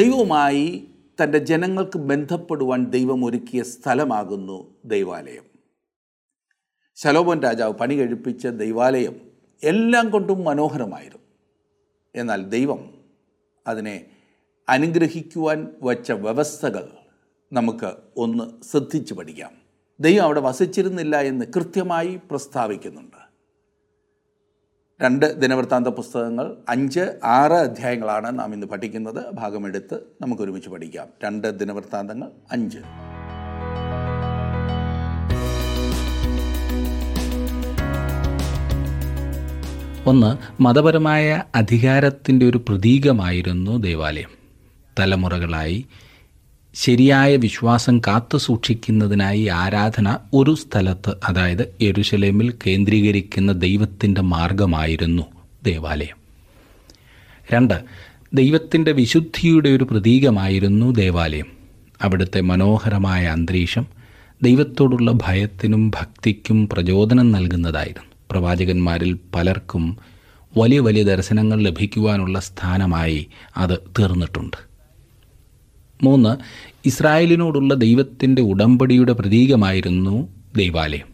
ദൈവവുമായി തന്റെ ജനങ്ങൾക്ക് ബന്ധപ്പെടുവാൻ ദൈവം ഒരുക്കിയ സ്ഥലമാകുന്നു ദൈവാലയം. ശലോമോൻ രാജാവ് പണി കഴിപ്പിച്ച ദൈവാലയം എല്ലാം കൊണ്ടും മനോഹരമായിരുന്നു. എന്നാൽ ദൈവം അതിനെ അനുഗ്രഹിക്കുവാൻ വച്ച വ്യവസ്ഥകൾ നമുക്ക് ഒന്ന് ശ്രദ്ധിച്ചു പഠിക്കാം. ദൈവം അവിടെ വസിച്ചിരുന്നില്ല എന്ന് കൃത്യമായി പ്രസ്താവിക്കുന്നുണ്ട്. രണ്ട് ദിനവൃത്താന്ത പുസ്തകങ്ങൾ അഞ്ച് ആറ് അധ്യായങ്ങളാണ് നാം ഇന്ന് പഠിക്കുന്നത്. ഭാഗമെടുത്ത് നമുക്ക് ഒരുമിച്ച് പഠിക്കാം. രണ്ട് ദിനവൃത്താന്തങ്ങൾ അഞ്ച്. ഒന്ന് മതപരമായ അധികാരത്തിന്റെ ഒരു പ്രതീകമായിരുന്നു ദേവാലയം. തലമുറകളായി ശരിയായ വിശ്വാസം കാത്തു സൂക്ഷിക്കുന്നതിനായി ആരാധന ഒരു സ്ഥലത്ത് അതായത് യെരുശലേമിൽ കേന്ദ്രീകരിക്കുന്ന ദൈവത്തിന്റെ മാർഗമായിരുന്നു ദേവാലയം. രണ്ട് ദൈവത്തിന്റെ വിശുദ്ധിയുടെ ഒരു പ്രതീകമായിരുന്നു ദേവാലയം. അവിടുത്തെ മനോഹരമായ അന്തരീക്ഷം ദൈവത്തോടുള്ള ഭയത്തിനും ഭക്തിക്കും പ്രചോദനം നൽകുന്നതായിരുന്നു. പ്രവാചകന്മാരിൽ പലർക്കും വലിയ വലിയ ദർശനങ്ങൾ ലഭിക്കുവാനുള്ള സ്ഥാനമായി അത് തീർന്നിട്ടുണ്ട്. മൂന്ന് ഇസ്രായേലിനോടുള്ള ദൈവത്തിന്റെ ഉടമ്പടിയുടെ പ്രതീകമായിരുന്നു ദൈവാലയം.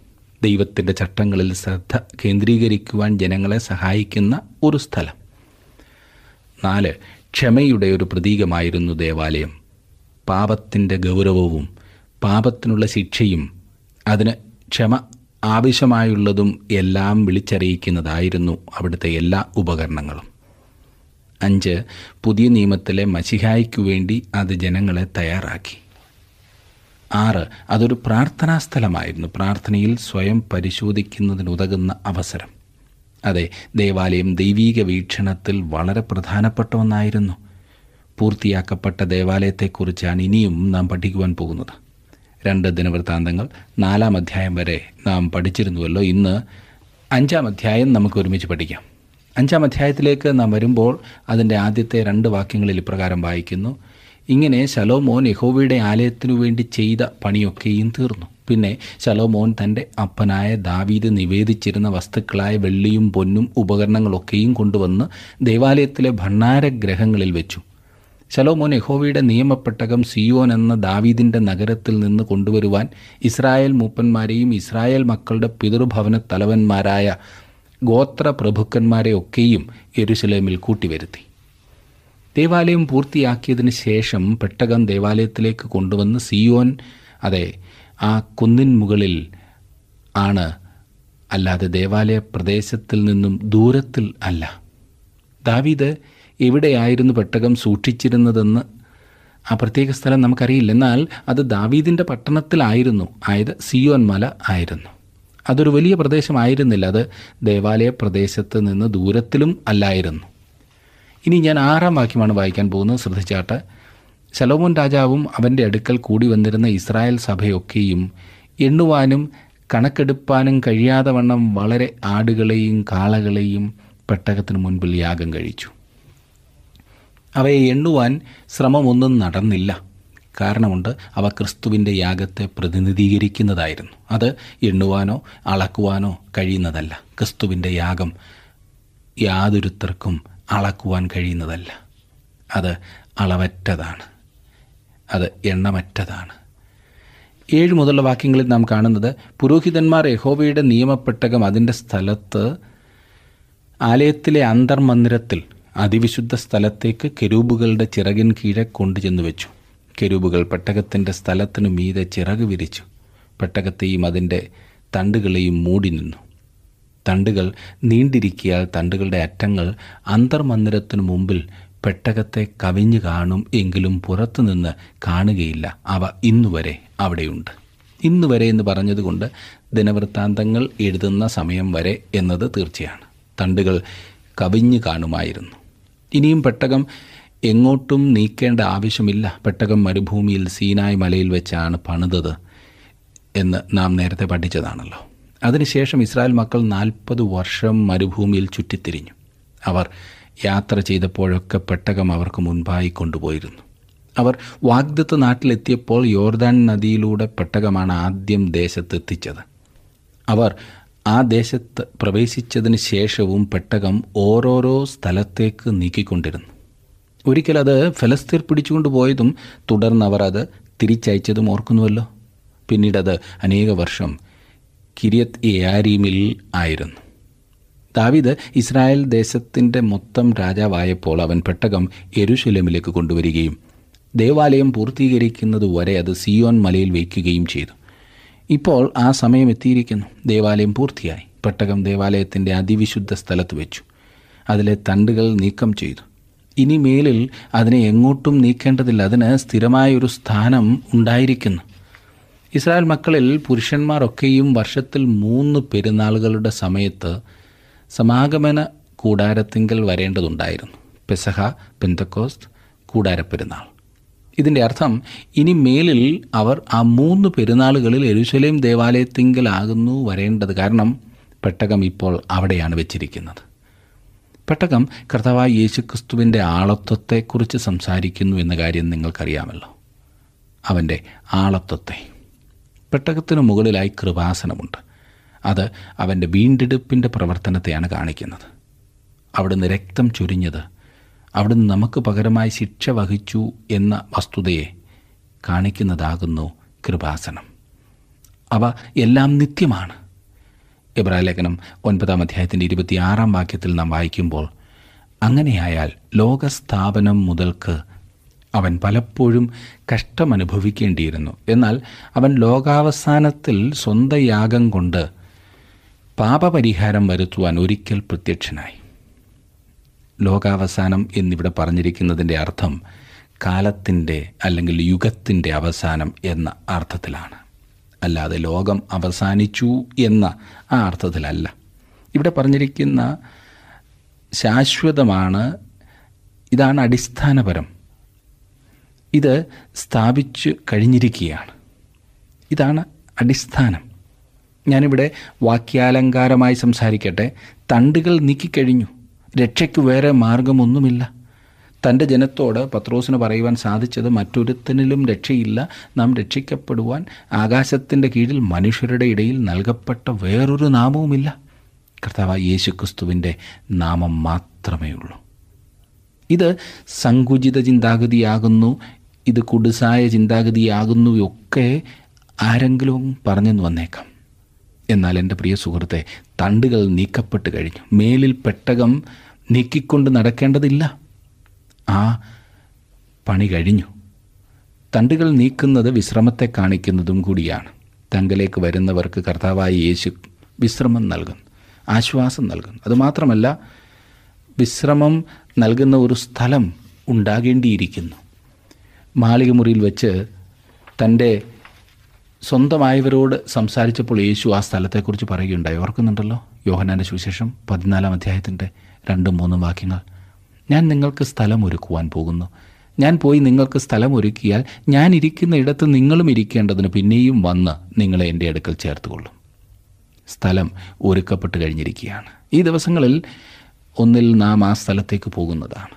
ദൈവത്തിന്റെ ചട്ടങ്ങളിൽ ശ്രദ്ധ കേന്ദ്രീകരിക്കുവാൻ ജനങ്ങളെ സഹായിക്കുന്ന ഒരു സ്ഥലം. നാല് ക്ഷമയുടെ ഒരു പ്രതീകമായിരുന്നു ദേവാലയം. പാപത്തിന്റെ ഗൗരവവും പാപത്തിനുള്ള ശിക്ഷയും അതിന് ക്ഷമ ആവശ്യമായുള്ളതും എല്ലാം വിളിച്ചറിയിക്കുന്നതായിരുന്നു അവിടുത്തെ എല്ലാ ഉപകരണങ്ങളും. അഞ്ച് പുതിയ നിയമത്തിലെ മഷിഹായിക്കു വേണ്ടി അത് ജനങ്ങളെ തയ്യാറാക്കി. ആറ് അതൊരു പ്രാർത്ഥനാ സ്ഥലമായിരുന്നു. പ്രാർത്ഥനയിൽ സ്വയം പരിശോധിക്കുന്നതിനുതകുന്ന അവസരം. അതെ ദേവാലയം ദൈവീക വീക്ഷണത്തിൽ വളരെ പ്രധാനപ്പെട്ട ഒന്നായിരുന്നു പൂർത്തിയാക്കപ്പെട്ട ദേവാലയത്തെക്കുറിച്ചാണ് ഇനിയും നാം പഠിക്കുവാൻ പോകുന്നത്. രണ്ട് ദിനവൃത്താന്തങ്ങൾ നാലാം അധ്യായം വരെ നാം പഠിച്ചിരുന്നുവല്ലോ. ഇന്ന് അഞ്ചാം അധ്യായം നമുക്ക് ഒരുമിച്ച് പഠിക്കാം. അഞ്ചാം അധ്യായത്തിലേക്ക് നാം വരുമ്പോൾ അതിന്റെ ആദ്യത്തെ രണ്ട് വാക്യങ്ങളിൽ ഇപ്രകാരം വായിക്കുന്നു. ഇങ്ങനെ ശലോമോൻ യഹോവയുടെ ആലയത്തിനു വേണ്ടി ചെയ്ത പണിയൊക്കെയും തീർന്നു. പിന്നെ ശലോമോൻ തന്റെ അപ്പനായ ദാവീദ് നിവേദിച്ചിരുന്ന വസ്തുക്കളായ വെള്ളിയും പൊന്നും ഉപകരണങ്ങളൊക്കെയും കൊണ്ടുവന്ന് ദേവാലയത്തിലെ ഭണ്ണാരഗ്രഹങ്ങളിൽ വെച്ചു. ശലോമോൻ യഹോവയുടെ നിയമപ്പെട്ടകം സിയോൻ എന്ന ദാവീദിന്റെ നഗരത്തിൽ നിന്ന് കൊണ്ടുവരുവാൻ ഇസ്രായേൽ മൂപ്പന്മാരെയും ഇസ്രായേൽ മക്കളുടെ പിതൃഭവന തലവന്മാരായ ഗോത്ര പ്രഭുക്കന്മാരെ ഒക്കെയും യെരുശലേമിൽ കൂട്ടിവരുത്തി. ദേവാലയം പൂർത്തിയാക്കിയതിന് ശേഷം പെട്ടകം ദേവാലയത്തിലേക്ക് കൊണ്ടുവന്ന് സിയോൻ അതെ ആ കുന്നിൻ മുകളിൽ ആണ്. അല്ലാതെ ദേവാലയ പ്രദേശത്തിൽ നിന്നും ദൂരത്തിൽ അല്ല. ദാവീദ് എവിടെയായിരുന്നു പെട്ടകം സൂക്ഷിച്ചിരുന്നതെന്ന് ആ പ്രത്യേക സ്ഥലം നമുക്കറിയില്ല. എന്നാൽ അത് ദാവീദിന്റെ പട്ടണത്തിലായിരുന്നു. ആയത് സിയോൻ മല ആയിരുന്നു. അതൊരു വലിയ പ്രദേശമായിരുന്നില്ല. അത് ദേവാലയ പ്രദേശത്ത് നിന്ന് ദൂരത്തിലും അല്ലായിരുന്നു. ഇനി ഞാൻ ആറാം വാക്യമാണ് വായിക്കാൻ പോകുന്നത്. ശ്രദ്ധിച്ചാട്ട്. ശലോമോൻ രാജാവും അവന്റെ അടുക്കൽ കൂടി വന്നിരുന്ന ഇസ്രായേൽ സഭയൊക്കെയും എണ്ണുവാനും കണക്കെടുപ്പാനും കഴിയാതെ വണ്ണം വളരെ ആടുകളെയും കാളകളെയും പെട്ടകത്തിന് മുൻപിൽ യാഗം കഴിച്ചു. അവയെ എണ്ണുവാൻ ശ്രമമൊന്നും നടന്നില്ല. കാരണമുണ്ട്. അവ ക്രിസ്തുവിന്റെ യാഗത്തെ പ്രതിനിധീകരിക്കുന്നതായിരുന്നു. അത് എണ്ണുവാനോ അളക്കുവാനോ കഴിയുന്നതല്ല. ക്രിസ്തുവിന്റെ യാഗം യാതൊരുത്തർക്കും അളക്കുവാൻ കഴിയുന്നതല്ല. അത് അളവറ്റതാണ്. അത് എണ്ണമറ്റതാണ്. ഏഴ് മുതലുള്ള വാക്യങ്ങളിൽ നാം കാണുന്നത് പുരോഹിതന്മാർ യഹോവയുടെ നിയമപ്പെട്ടകം അതിന്റെ സ്ഥലത്ത് ആലയത്തിലെ അന്തർമന്ദിരത്തിൽ അതിവിശുദ്ധ സ്ഥലത്തേക്ക് കെരൂബുകളുടെ ചിറകിൻ കീഴെ കൊണ്ടുചെന്നു വെച്ചു കെരൂബുകൾ പെട്ടകത്തിന്റെ സ്ഥലത്തിനു മീതെ ചിറക് വിരിച്ചു. പെട്ടകത്തെയും അതിന്റെ തണ്ടുകളെയും മൂടി നിന്നു. തണ്ടുകൾ നീണ്ടിരിക്കിയാൽ തണ്ടുകളുടെ അറ്റങ്ങൾ അന്തർമന്ദിരത്തിനു മുമ്പിൽ പെട്ടകത്തെ കവിഞ്ഞു കാണും എങ്കിലും പുറത്തുനിന്ന് കാണുകയില്ല. അവ ഇന്നുവരെ അവിടെയുണ്ട്. ഇന്നുവരെ എന്ന് പറഞ്ഞതുകൊണ്ട് ദിനവൃത്താന്തങ്ങൾ എഴുതുന്ന സമയം വരെ എന്നത് തീർച്ചയാണ്. തണ്ടുകൾ കവിഞ്ഞു കാണുമായിരുന്നു. ഇനിയും പെട്ടകം എങ്ങോട്ടും നീക്കേണ്ട ആവശ്യമില്ല. പെട്ടകം മരുഭൂമിയിൽ സീനായ് മലയിൽ വെച്ചാണ് പണിതത് എന്ന് നാം നേരത്തെ പഠിച്ചതാണല്ലോ. അതിനുശേഷം ഇസ്രായേൽ മക്കൾ നാൽപ്പത് വർഷം മരുഭൂമിയിൽ ചുറ്റിത്തിരിഞ്ഞു. അവർ യാത്ര ചെയ്തപ്പോഴൊക്കെ പെട്ടകം അവർക്ക് മുൻപായി കൊണ്ടുപോയിരുന്നു. അവർ വാഗ്ദത്ത് നാട്ടിലെത്തിയപ്പോൾ യോർദാൻ നദിയിലൂടെ പെട്ടകമാണ് ആദ്യം ദേശത്തെത്തിച്ചത്. അവർ ആ ദേശത്ത് പ്രവേശിച്ചതിന് ശേഷവും പെട്ടകം ഓരോരോ സ്ഥലത്തേക്ക് നീക്കിക്കൊണ്ടിരുന്നു. ഒരിക്കൽ അത് ഫലസ്തീർ പിടിച്ചുകൊണ്ട് പോയതും തുടർന്ന് അവർ അത് തിരിച്ചയച്ചതും ഓർക്കുന്നുവല്ലോ. പിന്നീടത് അനേക വർഷം കിരിയത്ത് എയാരീമിൽ ആയിരുന്നു. ദാവിദ് ഇസ്രായേൽ ദേശത്തിന്റെ മൊത്തം രാജാവായപ്പോൾ അവൻ പെട്ടകം എരുശലമിലേക്ക് കൊണ്ടുവരികയും ദേവാലയം പൂർത്തീകരിക്കുന്നത് വരെ അത് സിയോൻ മലയിൽ വയ്ക്കുകയും ചെയ്തു. ഇപ്പോൾ ആ സമയം എത്തിയിരിക്കുന്നു. ദേവാലയം പൂർത്തിയായി. പെട്ടകം ദേവാലയത്തിന്റെ അതിവിശുദ്ധ സ്ഥലത്ത് വെച്ചു. അതിലെ തണ്ടുകൾ നീക്കം ചെയ്തു. ഇനി മേലിൽ അതിനെ എങ്ങോട്ടും നീക്കേണ്ടതില്ല. അതിന് സ്ഥിരമായൊരു സ്ഥാനം ഉണ്ടായിരിക്കുന്നു. ഇസ്രായേൽ മക്കളിൽ പുരുഷന്മാരൊക്കെയും വർഷത്തിൽ മൂന്ന് പെരുന്നാളുകളുടെ സമയത്ത് സമാഗമന കൂടാരത്തിങ്കൽ വരേണ്ടതുണ്ടായിരുന്നു. പെസഹ പെന്തക്കോസ്റ്റ് കൂടാരപ്പെരുന്നാൾ. ഇതിന്റെ അർത്ഥം ഇനി മേലിൽ അവർ ആ മൂന്ന് പെരുന്നാളുകളിൽ എരുശലേം ദേവാലയത്തിങ്കലാകുന്നു വരേണ്ടത്. കാരണം പെട്ടകം ഇപ്പോൾ അവിടെയാണ് വെച്ചിരിക്കുന്നത്. പെട്ടകം കർത്താവായ യേശുക്രിസ്തുവിന്റെ ആളത്വത്തെക്കുറിച്ച് സംസാരിക്കുന്നു എന്ന കാര്യം നിങ്ങൾക്കറിയാമല്ലോ. അവന്റെ ആളത്വത്തെ. പെട്ടകത്തിനു മുകളിലായി കൃപാസനമുണ്ട്. അത് അവന്റെ വീണ്ടെടുപ്പിന്റെ പ്രവർത്തനത്തെയാണ് കാണിക്കുന്നത്. അവിടുന്ന് രക്തം ചൊരിഞ്ഞത് അവിടുന്ന് നമുക്ക് പകരമായി ശിക്ഷ വഹിച്ചു എന്ന വസ്തുതയെ കാണിക്കുന്നതാകുന്നു കൃപാസനം. അവ എല്ലാം നിത്യമാണ്. എബ്രാലേഖനം ഒൻപതാം അധ്യായത്തിന്റെ ഇരുപത്തിയാറാം വാക്യത്തിൽ നാം വായിക്കുമ്പോൾ അങ്ങനെയായാൽ ലോകസ്ഥാപനം മുതൽക്ക് അവൻ പലപ്പോഴും കഷ്ടമനുഭവിക്കേണ്ടിയിരുന്നു. എന്നാൽ അവൻ ലോകാവസാനത്തിൽ സ്വന്തം യാഗം കൊണ്ട് പാപപരിഹാരം വരുത്തുവാൻ ഒരിക്കൽ പ്രത്യക്ഷനായി. ലോകാവസാനം എന്നിവിടെ പറഞ്ഞിരിക്കുന്നതിന്റെ അർത്ഥം കാലത്തിന്റെ അല്ലെങ്കിൽ യുഗത്തിന്റെ അവസാനം എന്ന അർത്ഥത്തിലാണ്. അല്ലാതെ ലോകം അവസാനിച്ചു എന്ന ആ അർത്ഥത്തിലല്ല. ഇവിടെ പറഞ്ഞിരിക്കുന്ന ശാശ്വതമാണ് ഇതാണ് അടിസ്ഥാനപരം. ഇത് സ്ഥാപിച്ചു കഴിഞ്ഞിരിക്കുകയാണ്. ഇതാണ് അടിസ്ഥാനം. ഞാനിവിടെ വാക്യാലങ്കാരമായി സംസാരിക്കട്ടെ. തണ്ടുകൾ നീക്കിക്കഴിഞ്ഞു. രക്ഷയ്ക്ക് വേറെ മാർഗമൊന്നുമില്ല. തന്റെ ജനത്തോട് പത്രോസിന് പറയുവാൻ സാധിച്ചത് മറ്റൊരുത്തനിലും രക്ഷയില്ല. നാം രക്ഷിക്കപ്പെടുവാൻ ആകാശത്തിന്റെ കീഴിൽ മനുഷ്യരുടെ ഇടയിൽ നൽകപ്പെട്ട വേറൊരു നാമവുമില്ല. കർത്താവ് യേശുക്രിസ്തുവിന്റെ നാമം മാത്രമേ ഉള്ളൂ. ഇത് സങ്കുചിത ചിന്താഗതിയാകുന്നു. ഇത് കുടുസായ ചിന്താഗതിയാകുന്നു ഒക്കെ ആരെങ്കിലും പറഞ്ഞെന്ന് വന്നേക്കാം. എന്നാൽ എന്റെ പ്രിയ സുഹൃത്തെ തണ്ടുകൾ നീക്കപ്പെട്ട് കഴിഞ്ഞു. മേലിൽ പെട്ടകം നീക്കിക്കൊണ്ട് നടക്കേണ്ടതില്ല. ആ പണി കഴിഞ്ഞു. തണ്ടുകൾ നീക്കുന്നത് വിശ്രമത്തെ കാണിക്കുന്നതും കൂടിയാണ്. തങ്കലേക്ക് വരുന്നവർക്ക് കർത്താവായ യേശു വിശ്രമം നൽകുന്നു ആശ്വാസം നൽകുന്നു. അതുമാത്രമല്ല വിശ്രമം നൽകുന്ന ഒരു സ്ഥലം ഉണ്ടാകേണ്ടിയിരിക്കുന്നു. മാളികമുറിയിൽ വെച്ച് തന്റെ സ്വന്തമായവരോട് സംസാരിച്ചപ്പോൾ യേശു ആ സ്ഥലത്തെക്കുറിച്ച് പറയുകയുണ്ടായി. ഓർക്കുന്നുണ്ടല്ലോ യോഹനാന്റെ സുവിശേഷം പതിനാലാം അധ്യായത്തിന്റെ രണ്ടും മൂന്നും വാക്യങ്ങൾ. ഞാൻ നിങ്ങൾക്ക് സ്ഥലം ഒരുക്കുവാൻ പോകുന്നു. ഞാൻ പോയി നിങ്ങൾക്ക് സ്ഥലം ഒരുക്കിയാൽ ഞാൻ ഇരിക്കുന്ന ഇടത്ത് നിങ്ങളും ഇരിക്കേണ്ടതിന് പിന്നെയും വന്ന് നിങ്ങളെ എന്റെ അടുക്കൽ ചേർത്തുകൊള്ളും. സ്ഥലം ഒരുക്കപ്പെട്ട് കഴിഞ്ഞിരിക്കുകയാണ്. ഈ ദിവസങ്ങളിൽ ഒന്നിൽ നാം ആ സ്ഥലത്തേക്ക് പോകുന്നതാണ്.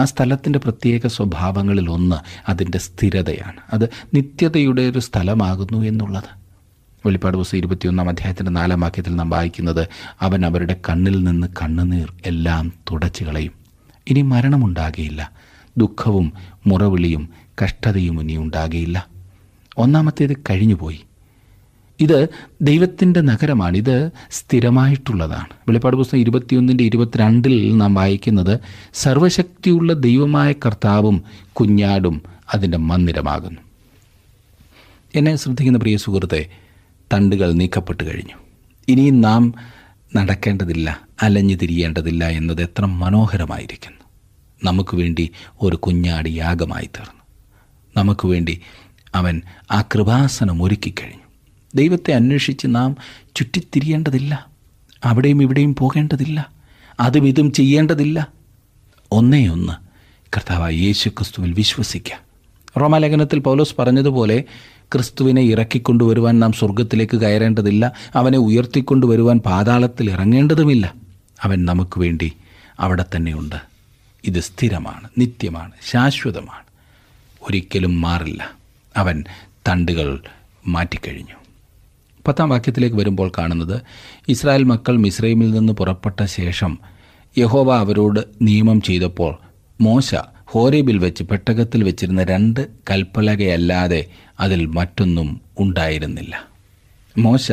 ആ സ്ഥലത്തിന്റെ പ്രത്യേക സ്വഭാവങ്ങളിൽ ഒന്ന് അതിന്റെ സ്ഥിരതയാണ്. അത് നിത്യതയുടെ ഒരു സ്ഥലമാകുന്നു എന്നുള്ളത്. വെളിപ്പാട് പുസ്തകം ഇരുപത്തിയൊന്നാം അധ്യായത്തിന്റെ നാലാം വാക്യത്തിൽ നാം വായിക്കുന്നത് അവൻ അവരുടെ കണ്ണിൽ നിന്ന് കണ്ണുനീർ എല്ലാം തുടച്ചു കളയും. ഇനി മരണമുണ്ടാകുകയില്ല ദുഃഖവും മുറവിളിയും കഷ്ടതയും ഇനി ഉണ്ടാകുകയില്ല ഒന്നാമത്തേത് കഴിഞ്ഞുപോയി. ഇത് ദൈവത്തിന്റെ നഗരമാണ്. ഇത് സ്ഥിരമായിട്ടുള്ളതാണ്. വെളിപ്പാട് പുസ്തകം ഇരുപത്തിയൊന്നിന്റെ ഇരുപത്തിരണ്ടിൽ നാം വായിക്കുന്നത് സർവശക്തിയുള്ള ദൈവമായ കർത്താവും കുഞ്ഞാടും അതിന്റെ മന്ദിരമാകുന്നു. എന്നെ ശ്രദ്ധിക്കുന്ന പ്രിയ സുഹൃത്തെ തണ്ടുകൾ നീക്കപ്പെട്ട് കഴിഞ്ഞു. ഇനിയും നാം നടക്കേണ്ടതില്ല അലഞ്ഞു തിരിയേണ്ടതില്ല എന്നത് എത്ര മനോഹരമായിരിക്കുന്നു. നമുക്ക് വേണ്ടി ഒരു കുഞ്ഞാടി യാഗമായി തീർന്നു. നമുക്ക് വേണ്ടി അവൻ ആ കൃപാസനം ഒരുക്കിക്കഴിഞ്ഞു ദൈവത്തെ അന്വേഷിച്ച് നാം ചുറ്റിത്തിരിയേണ്ടതില്ല. അവിടെയും ഇവിടെയും പോകേണ്ടതില്ല. അതും ഇതും ചെയ്യേണ്ടതില്ല. ഒന്നേ ഒന്ന് കർത്താവ് യേശു ക്രിസ്തുവിൽ വിശ്വസിക്കുക റോമാലേഖനത്തിൽ പൗലോസ് പറഞ്ഞതുപോലെ ക്രിസ്തുവിനെ ഇറക്കിക്കൊണ്ടുവരുവാൻ നാം സ്വർഗത്തിലേക്ക് കയറേണ്ടതില്ല. അവനെ ഉയർത്തിക്കൊണ്ടുവരുവാൻ പാതാളത്തിൽ ഇറങ്ങേണ്ടതുമില്ല. അവൻ നമുക്ക് വേണ്ടി അവിടെ തന്നെയുണ്ട്. ഇത് സ്ഥിരമാണ് നിത്യമാണ് ശാശ്വതമാണ്. ഒരിക്കലും മാറില്ല. അവൻ തണ്ടുകൾ മാറ്റിക്കഴിഞ്ഞു. പത്താം വാക്യത്തിലേക്ക് വരുമ്പോൾ കാണുന്നത് ഇസ്രായേൽ മക്കൾ മിസ്രൈമിൽ നിന്ന് പുറപ്പെട്ട ശേഷം യഹോവ അവരോട് നിയമം ചെയ്തപ്പോൾ മോശ ഹോരേബിൽ വെച്ച് പെട്ടകത്തിൽ വെച്ചിരുന്ന രണ്ട് കൽപ്പലകയല്ലാതെ അതിൽ മറ്റൊന്നും ഉണ്ടായിരുന്നില്ല. മോശ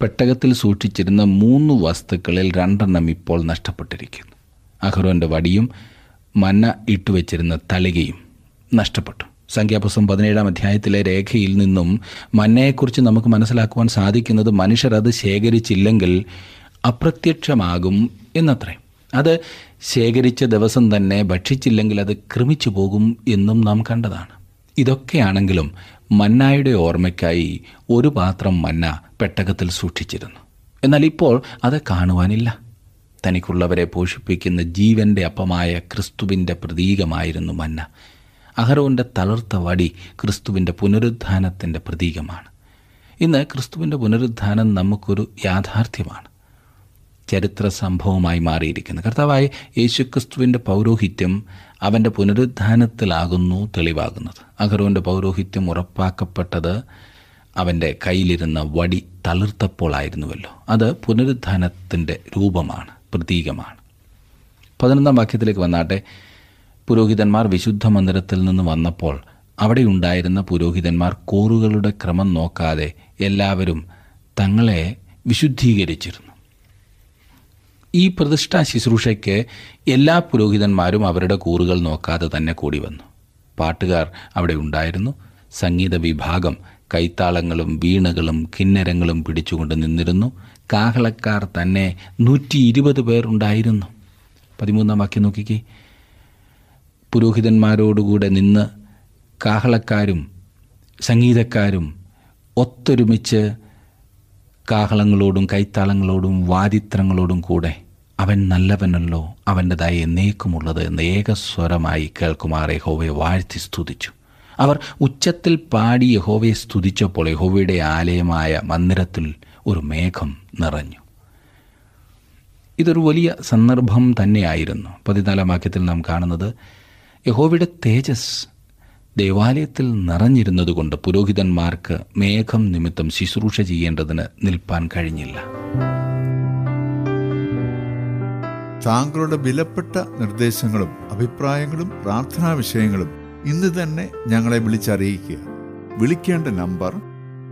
പെട്ടകത്തിൽ സൂക്ഷിച്ചിരുന്ന മൂന്ന് വസ്തുക്കളിൽ രണ്ടെണ്ണം ഇപ്പോൾ നഷ്ടപ്പെട്ടിരിക്കുന്നു. അഹ്റോന്റെ വടിയും മന്ന ഇട്ടുവെച്ചിരുന്ന തളികയും നഷ്ടപ്പെട്ടു. സംഖ്യാപുസ്തകം പതിനേഴാം അധ്യായത്തിലെ രേഖയിൽ നിന്നും മന്നയെക്കുറിച്ച് നമുക്ക് മനസ്സിലാക്കുവാൻ സാധിക്കുന്നത് മനുഷ്യർ അത് ശേഖരിച്ചില്ലെങ്കിൽ അപ്രത്യക്ഷമാകും എന്നത്രേ. അത് ശേഖരിച്ച ദിവസം തന്നെ ഭക്ഷിച്ചില്ലെങ്കിൽ അത് ക്രമിച്ചു പോകും എന്നും നാം കണ്ടതാണ്. ഇതൊക്കെയാണെങ്കിലും മന്നായുടെ ഓർമ്മയ്ക്കായി ഒരു പാത്രം മന്ന പെട്ടകത്തിൽ സൂക്ഷിച്ചിരുന്നു. എന്നാൽ ഇപ്പോൾ അത് കാണുവാനില്ല. തനിക്കുള്ളവരെ പോഷിപ്പിക്കുന്ന ജീവന്റെ അപ്പമായ ക്രിസ്തുവിന്റെ പ്രതീകമായിരുന്നു മന്ന. അഹരോന്റെ തളർത്ത വടി ക്രിസ്തുവിന്റെ പുനരുദ്ധാനത്തിന്റെ പ്രതീകമാണ്. ഇന്ന് ക്രിസ്തുവിന്റെ പുനരുദ്ധാനം നമുക്കൊരു യാഥാർത്ഥ്യമാണ്. ചരിത്ര സംഭവമായി മാറിയിരിക്കുന്നു. കർത്താവായ യേശുക്രിസ്തുവിന്റെ പൗരോഹിത്യം അവന്റെ പുനരുദ്ധാനത്തിലാകുന്നു തെളിവാകുന്നത്. അഹരോന്റെ പൗരോഹിത്യം ഉറപ്പാക്കപ്പെട്ടത് അവന്റെ കയ്യിലിരുന്ന വടി തളിർത്തപ്പോളായിരുന്നുവല്ലോ. അത് പുനരുദ്ധാനത്തിന്റെ രൂപമാണ്. പ്രതീകമാണ്. പതിനൊന്നാം വാക്യത്തിലേക്ക് വന്നാട്ടെ. പുരോഹിതന്മാർ വിശുദ്ധ മന്ദിരത്തിൽ നിന്ന് വന്നപ്പോൾ അവിടെ ഉണ്ടായിരുന്ന പുരോഹിതന്മാർ കോറുകളുടെ ക്രമം നോക്കാതെ എല്ലാവരും തങ്ങളെ വിശുദ്ധീകരിച്ചിരുന്നു. ഈ പ്രതിഷ്ഠാ ശുശ്രൂഷയ്ക്ക് എല്ലാ പുരോഹിതന്മാരും അവരുടെ കൂറുകൾ നോക്കാതെ തന്നെ കൂടി വന്നു. പാട്ടുകാർ അവിടെ ഉണ്ടായിരുന്നു. സംഗീത വിഭാഗം കൈത്താളങ്ങളും വീണകളും കിന്നരങ്ങളും പിടിച്ചുകൊണ്ട് നിന്നിരുന്നു. കാഹളക്കാർ തന്നെ നൂറ്റി ഇരുപത് പേർ ഉണ്ടായിരുന്നു. പതിമൂന്നാം വാക്യം നോക്കിക്കേ. പുരോഹിതന്മാരോടുകൂടെ നിന്ന് കാഹളക്കാരും സംഗീതക്കാരും ഒത്തൊരുമിച്ച് കാഹളങ്ങളോടും കൈത്താളങ്ങളോടും വാദിത്രങ്ങളോടും കൂടെ അവൻ നല്ലവനല്ലോ അവന്റെ ദയ എന്നേക്കുമുള്ളത് എന്ന് ഏകസ്വരമായി കേൾക്കുമാർ യഹോവയെ വാഴ്ത്തി സ്തുതിച്ചു. അവർ ഉച്ചത്തിൽ പാടി യഹോവയെ സ്തുതിച്ചപ്പോൾ യഹോവയുടെ ആലയമായ മന്ദിരത്തിൽ ഒരു മേഘം നിറഞ്ഞു. ഇതൊരു വലിയ സന്ദർഭം തന്നെയായിരുന്നു. പതിനാലാം വാക്യത്തിൽ നാം കാണുന്നത് യഹോവയുടെ തേജസ് ദേവാലയത്തിൽ നിറഞ്ഞിരുന്നതുകൊണ്ട് പുരോഹിതന്മാർക്ക് മേഘം നിമിത്തം ശുശ്രൂഷ ചെയ്യേണ്ടതിന് നിൽപ്പാൻ കഴിഞ്ഞില്ല. താങ്കളുടെ വിലപ്പെട്ട നിർദ്ദേശങ്ങളും അഭിപ്രായങ്ങളും പ്രാർത്ഥനാ വിഷയങ്ങളും ഇന്ന് തന്നെ ഞങ്ങളെ വിളിച്ചറിയിക്കുക. വിളിക്കേണ്ട number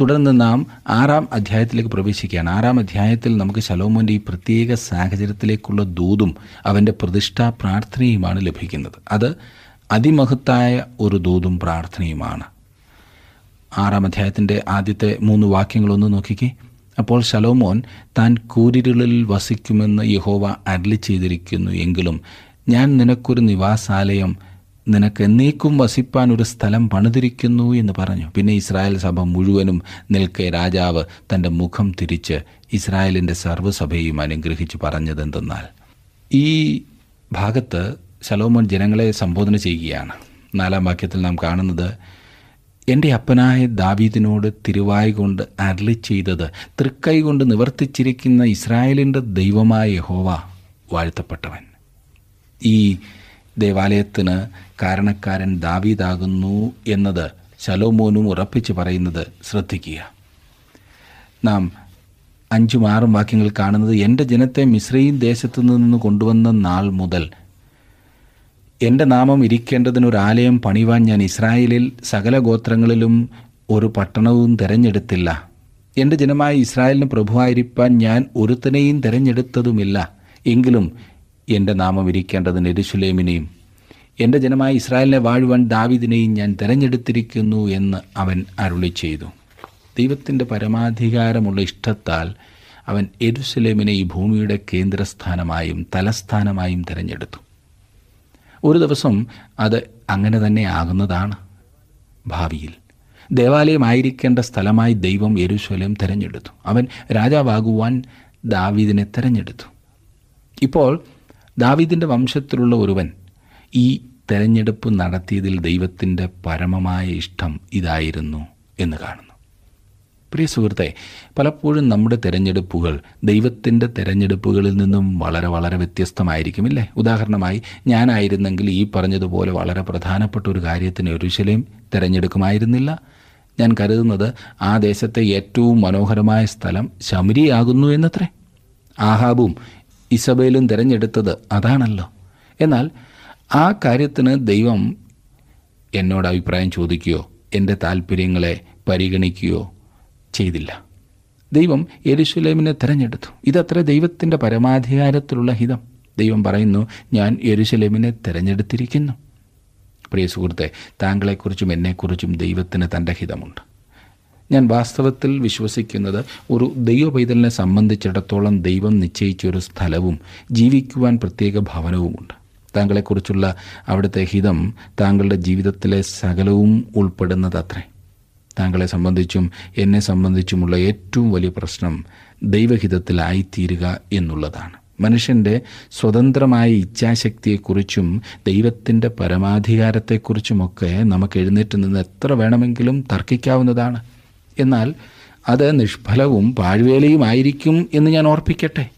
തുടർന്ന് നാം ആറാം അധ്യായത്തിലേക്ക് പ്രവേശിക്കുകയാണ്. ആറാം അധ്യായത്തിൽ നമുക്ക് ശലോമോന്റെ ഈ പ്രത്യേക സാഹചര്യത്തിലേക്കുള്ള ദൂതും അവന്റെ പ്രതിഷ്ഠാ പ്രാർത്ഥനയുമാണ് ലഭിക്കുന്നത്. അത് അതിമഹത്തായ ഒരു ദൂതും പ്രാർത്ഥനയുമാണ്. ആറാം അധ്യായത്തിന്റെ ആദ്യത്തെ മൂന്ന് വാക്യങ്ങളൊന്ന് നോക്കിക്കേ. അപ്പോൾ ശലോമോൻ താൻ കൂരിരുളിൽ വസിക്കുമെന്ന് യഹോവ അരളി ചെയ്തിരിക്കുന്നു എങ്കിലും ഞാൻ നിനക്കൊരു നിവാസാലയം നിനക്ക് എന്നേക്കും വസിപ്പാൻ ഒരു സ്ഥലം പണിതിരിക്കുന്നു എന്ന് പറഞ്ഞു. പിന്നെ ഇസ്രായേൽ സഭ മുഴുവനും നിൽക്കെ രാജാവ് തന്റെ മുഖം തിരിച്ച് ഇസ്രായേലിന്റെ സർവസഭയും അനുഗ്രഹിച്ച് പറഞ്ഞതെന്തെന്നാൽ ഈ ഭാഗത്ത് ശലോമോൻ ജനങ്ങളെ സംബോധന ചെയ്യുകയാണ്. നാലാം വാക്യത്തിൽ നാം കാണുന്നത് എന്റെ അപ്പനായ ദാവീദിനോട് തിരുവായി കൊണ്ട് അരളി ചെയ്തത് തൃക്കൈ കൊണ്ട് നിവർത്തിച്ചിരിക്കുന്ന ഇസ്രായേലിന്റെ ദൈവമായ യഹോവ വാഴ്ത്തപ്പെട്ടവൻ. ഈ ദേവാലയത്തിന് കാരണക്കാരൻ ദാവീദാകുന്നു എന്നത് ശലോമോനും ഉറപ്പിച്ച് പറയുന്നത് ശ്രദ്ധിക്കുക. നാം അഞ്ചും ആറും വാക്യങ്ങൾ കാണുന്നത് എന്റെ ജനത്തെ മിശ്രയും ദേശത്തു നിന്ന് കൊണ്ടുവന്ന നാൾ മുതൽ എന്റെ നാമം ഇരിക്കേണ്ടതിനൊരു ആലയം പണിവാൻ ഞാൻ ഇസ്രായേലിൽ സകല ഗോത്രങ്ങളിലും ഒരു പട്ടണവും തിരഞ്ഞെടുത്തില്ല. എന്റെ ജനമായ ഇസ്രായേലിന് പ്രഭുവായിരിക്കാൻ ഞാൻ ഒരുത്തനെയും തിരഞ്ഞെടുത്തതുമില്ല. എങ്കിലും എന്റെ നാമം ഇരിക്കേണ്ടതിന് എരുശുലേമിനെയും എന്റെ ജനമായ ഇസ്രായേലിനെ വാഴുവാൻ ദാവിദിനെയും ഞാൻ തിരഞ്ഞെടുത്തിരിക്കുന്നു എന്ന് അവൻ അരുളി ചെയ്തു. ദൈവത്തിന്റെ പരമാധികാരമുള്ള ഇഷ്ടത്താൽ അവൻ എരുസലേമിനെ ഈ ഭൂമിയുടെ കേന്ദ്രസ്ഥാനമായും തലസ്ഥാനമായും തിരഞ്ഞെടുത്തു. ഒരു ദിവസം അത് അങ്ങനെ തന്നെ ആകുന്നതാണ് ഭാവിയിൽ. ദേവാലയമായിരിക്കേണ്ട സ്ഥലമായി ദൈവം യെരുശലേം തിരഞ്ഞെടുത്തു. അവൻ രാജാവാകുവാൻ ദാവീദിനെ തിരഞ്ഞെടുത്തു. ഇപ്പോൾ ദാവീദിന്റെ വംശത്തിലുള്ള ഒരുവൻ ഈ തെരഞ്ഞെടുപ്പ് നടത്തിയതിൽ ദൈവത്തിന്റെ പരമമായ ഇഷ്ടം ഇതായിരുന്നു എന്ന് കാണുന്നു. പ്രിയ സുഹൃത്തെ പലപ്പോഴും നമ്മുടെ തിരഞ്ഞെടുപ്പുകൾ ദൈവത്തിന്റെ തിരഞ്ഞെടുപ്പുകളിൽ നിന്നും വളരെ വളരെ വ്യത്യസ്തമായിരിക്കുമില്ലേ? ഉദാഹരണമായി ഞാനായിരുന്നെങ്കിൽ ഈ പറഞ്ഞതുപോലെ വളരെ പ്രധാനപ്പെട്ട ഒരു കാര്യത്തിന് ഒരുശലേം തിരഞ്ഞെടുക്കുമായിരുന്നില്ല. ഞാൻ കരുതുന്നത് ആ ദേശത്തെ ഏറ്റവും മനോഹരമായ സ്ഥലം ശമരിയാകുന്നു എന്നത്രേ. ആഹാബും ഇസബേലും തിരഞ്ഞെടുത്തത് അതാണല്ലോ. എന്നാൽ ആ കാര്യത്തിന് ദൈവം എന്നോട് അഭിപ്രായം ചോദിക്കുകയോ എന്റെ താല്പര്യങ്ങളെ പരിഗണിക്കുകയോ ചെയ്തില്ല. ദൈവം യെരുശലേമിനെ തിരഞ്ഞെടുത്തു. ഇതത്ര ദൈവത്തിന്റെ പരമാധികാരത്തിലുള്ള ഹിതം. ദൈവം പറയുന്നു ഞാൻ യെരുശലേമിനെ തിരഞ്ഞെടുത്തിരിക്കുന്നു. പ്രിയ സുഹൃത്തെ താങ്കളെക്കുറിച്ചും എന്നെക്കുറിച്ചും ദൈവത്തിന് തന്റെ ഹിതമുണ്ട്. ഞാൻ വാസ്തവത്തിൽ വിശ്വസിക്കുന്നത് ഒരു ദൈവ പൈതലിനെ സംബന്ധിച്ചിടത്തോളം ദൈവം നിശ്ചയിച്ച ഒരു സ്ഥലവും ജീവിക്കുവാൻ പ്രത്യേക ഭവനവുമുണ്ട്. താങ്കളെക്കുറിച്ചുള്ള അവിടുത്തെ ഹിതം താങ്കളുടെ ജീവിതത്തിലെ സകലവും ഉൾപ്പെടുന്നതത്രേ. താങ്കളെ സംബന്ധിച്ചും എന്നെ സംബന്ധിച്ചുമുള്ള ഏറ്റവും വലിയ പ്രശ്നം ദൈവഹിതത്തിലായിത്തീരുക എന്നുള്ളതാണ്. മനുഷ്യന്റെ സ്വതന്ത്രമായ ഇച്ഛാശക്തിയെക്കുറിച്ചും ദൈവത്തിന്റെ പരമാധികാരത്തെക്കുറിച്ചുമൊക്കെ നമുക്ക് എഴുന്നേറ്റ് നിന്ന് എത്ര വേണമെങ്കിലും തർക്കിക്കാവുന്നതാണ്. എന്നാൽ അത് നിഷ്ഫലവും പാഴ്വേലയുമായിരിക്കും എന്ന് ഞാൻ ഓർപ്പിക്കട്ടെ.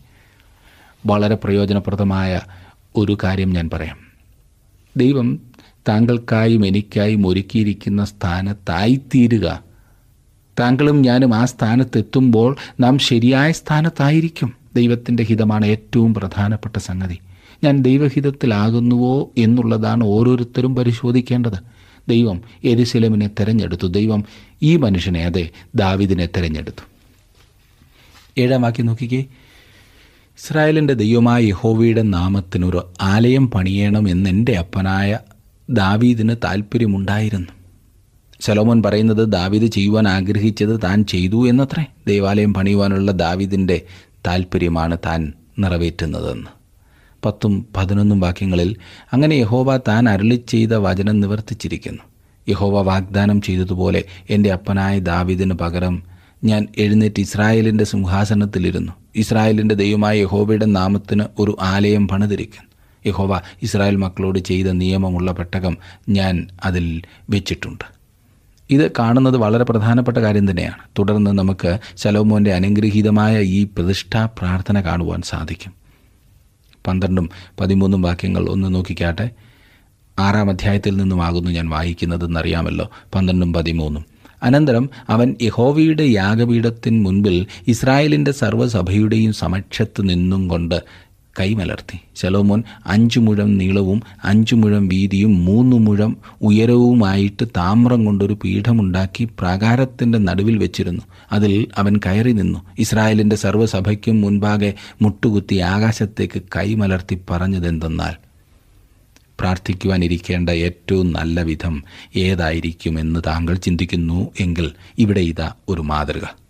വളരെ പ്രയോജനപ്രദമായ ഒരു കാര്യം ഞാൻ പറയാം. ദൈവം താങ്കൾക്കായും എനിക്കായും ഒരുക്കിയിരിക്കുന്ന സ്ഥാനത്തായിത്തീരുക. താങ്കളും ഞാനും ആ സ്ഥാനത്തെത്തുമ്പോൾ നാം ശരിയായ സ്ഥാനത്തായിരിക്കും. ദൈവത്തിന്റെ ഹിതമാണ് ഏറ്റവും പ്രധാനപ്പെട്ട സംഗതി. ഞാൻ ദൈവഹിതത്തിലാകുന്നുവോ എന്നുള്ളതാണ് ഓരോരുത്തരും പരിശോധിക്കേണ്ടത്. ദൈവം എരുസലമിനെ തെരഞ്ഞെടുത്തു. ദൈവം ഈ മനുഷ്യനെ അതെ ദാവിദിനെ തെരഞ്ഞെടുത്തു. ഏഴാം വാക്യം നോക്കിക്കേ. ഇസ്രായേലിന്റെ ദൈവമായ യഹോവയുടെ നാമത്തിനൊരു ആലയം പണിയണം എന്ന് എന്റെ അപ്പനായ ദാവീദിന് താല്പര്യമുണ്ടായിരുന്നു സലോമോൻ പറയുന്നത് ദാവീദ് ചെയ്യുവാൻ ആഗ്രഹിച്ചത് താൻ ചെയ്തു എന്നത്രേ. ദേവാലയം പണിയുവാനുള്ള ദാവീദിന്റെ താല്പര്യമാണ് താൻ നിറവേറ്റുന്നതെന്ന്. പത്തും പതിനൊന്നും വാക്യങ്ങളിൽ അങ്ങനെ യഹോവ താൻ അരളി ചെയ്ത വചനം നിവർത്തിച്ചിരിക്കുന്നു. യഹോവ വാഗ്ദാനം ചെയ്തതുപോലെ എന്റെ അപ്പനായ ദാവിദിന് പകരം ഞാൻ എഴുന്നേറ്റ് ഇസ്രായേലിന്റെ സിംഹാസനത്തിലിരുന്നു. ഇസ്രായേലിന്റെ ദൈവമായ യഹോവയുടെ നാമത്തിന് ഒരു ആലയം പണിതിരിക്കുന്നു. യഹോവ ഇസ്രായേൽ മക്കളോട് ചെയ്ത നിയമമുള്ള പെട്ടകം ഞാൻ അതിൽ വെച്ചിട്ടുണ്ട്. ഇത് കാണുന്നത് വളരെ പ്രധാനപ്പെട്ട കാര്യം തന്നെയാണ്. തുടർന്ന് നമുക്ക് ശലോമോന്റെ അനുഗ്രഹീതമായ ഈ പ്രതിഷ്ഠാ പ്രാർത്ഥന കാണുവാൻ സാധിക്കും. പന്ത്രണ്ടും പതിമൂന്നും വാക്യങ്ങൾ ഒന്ന് നോക്കിക്കാട്ടെ. ആറാം അധ്യായത്തിൽ നിന്നുമാകുന്നു ഞാൻ വായിക്കുന്നതെന്നറിയാമല്ലോ പന്ത്രണ്ടും പതിമൂന്നും. അനന്തരം അവൻ യഹോവയുടെ യാഗപീഠത്തിന് മുൻപിൽ ഇസ്രായേലിന്റെ സർവസഭയുടെയും സമക്ഷത്ത് നിന്നും കൊണ്ട് കൈമലർത്തി. ശലോമോൻ അഞ്ചു മുഴം നീളവും അഞ്ചു മുഴം വീതിയും മൂന്ന് മുഴം ഉയരവുമായിട്ട് താമ്രം കൊണ്ടൊരു പീഠമുണ്ടാക്കി പ്രാകാരത്തിന്റെ നടുവിൽ വെച്ചിരുന്നു. അതിൽ അവൻ കയറി നിന്നു. ഇസ്രായേലിന്റെ സർവസഭയ്ക്കും മുൻപാകെ മുട്ടുകുത്തി ആകാശത്തേക്ക് കൈമലർത്തി പറഞ്ഞതെന്തെന്നാൽ പ്രാർത്ഥിക്കുവാനിരിക്കേണ്ട ഏറ്റവും നല്ല വിധം ഏതായിരിക്കുമെന്ന് താങ്കൾ ചിന്തിക്കുന്നു എങ്കിൽ ഇവിടെ ഇതാ ഒരു മാതൃക.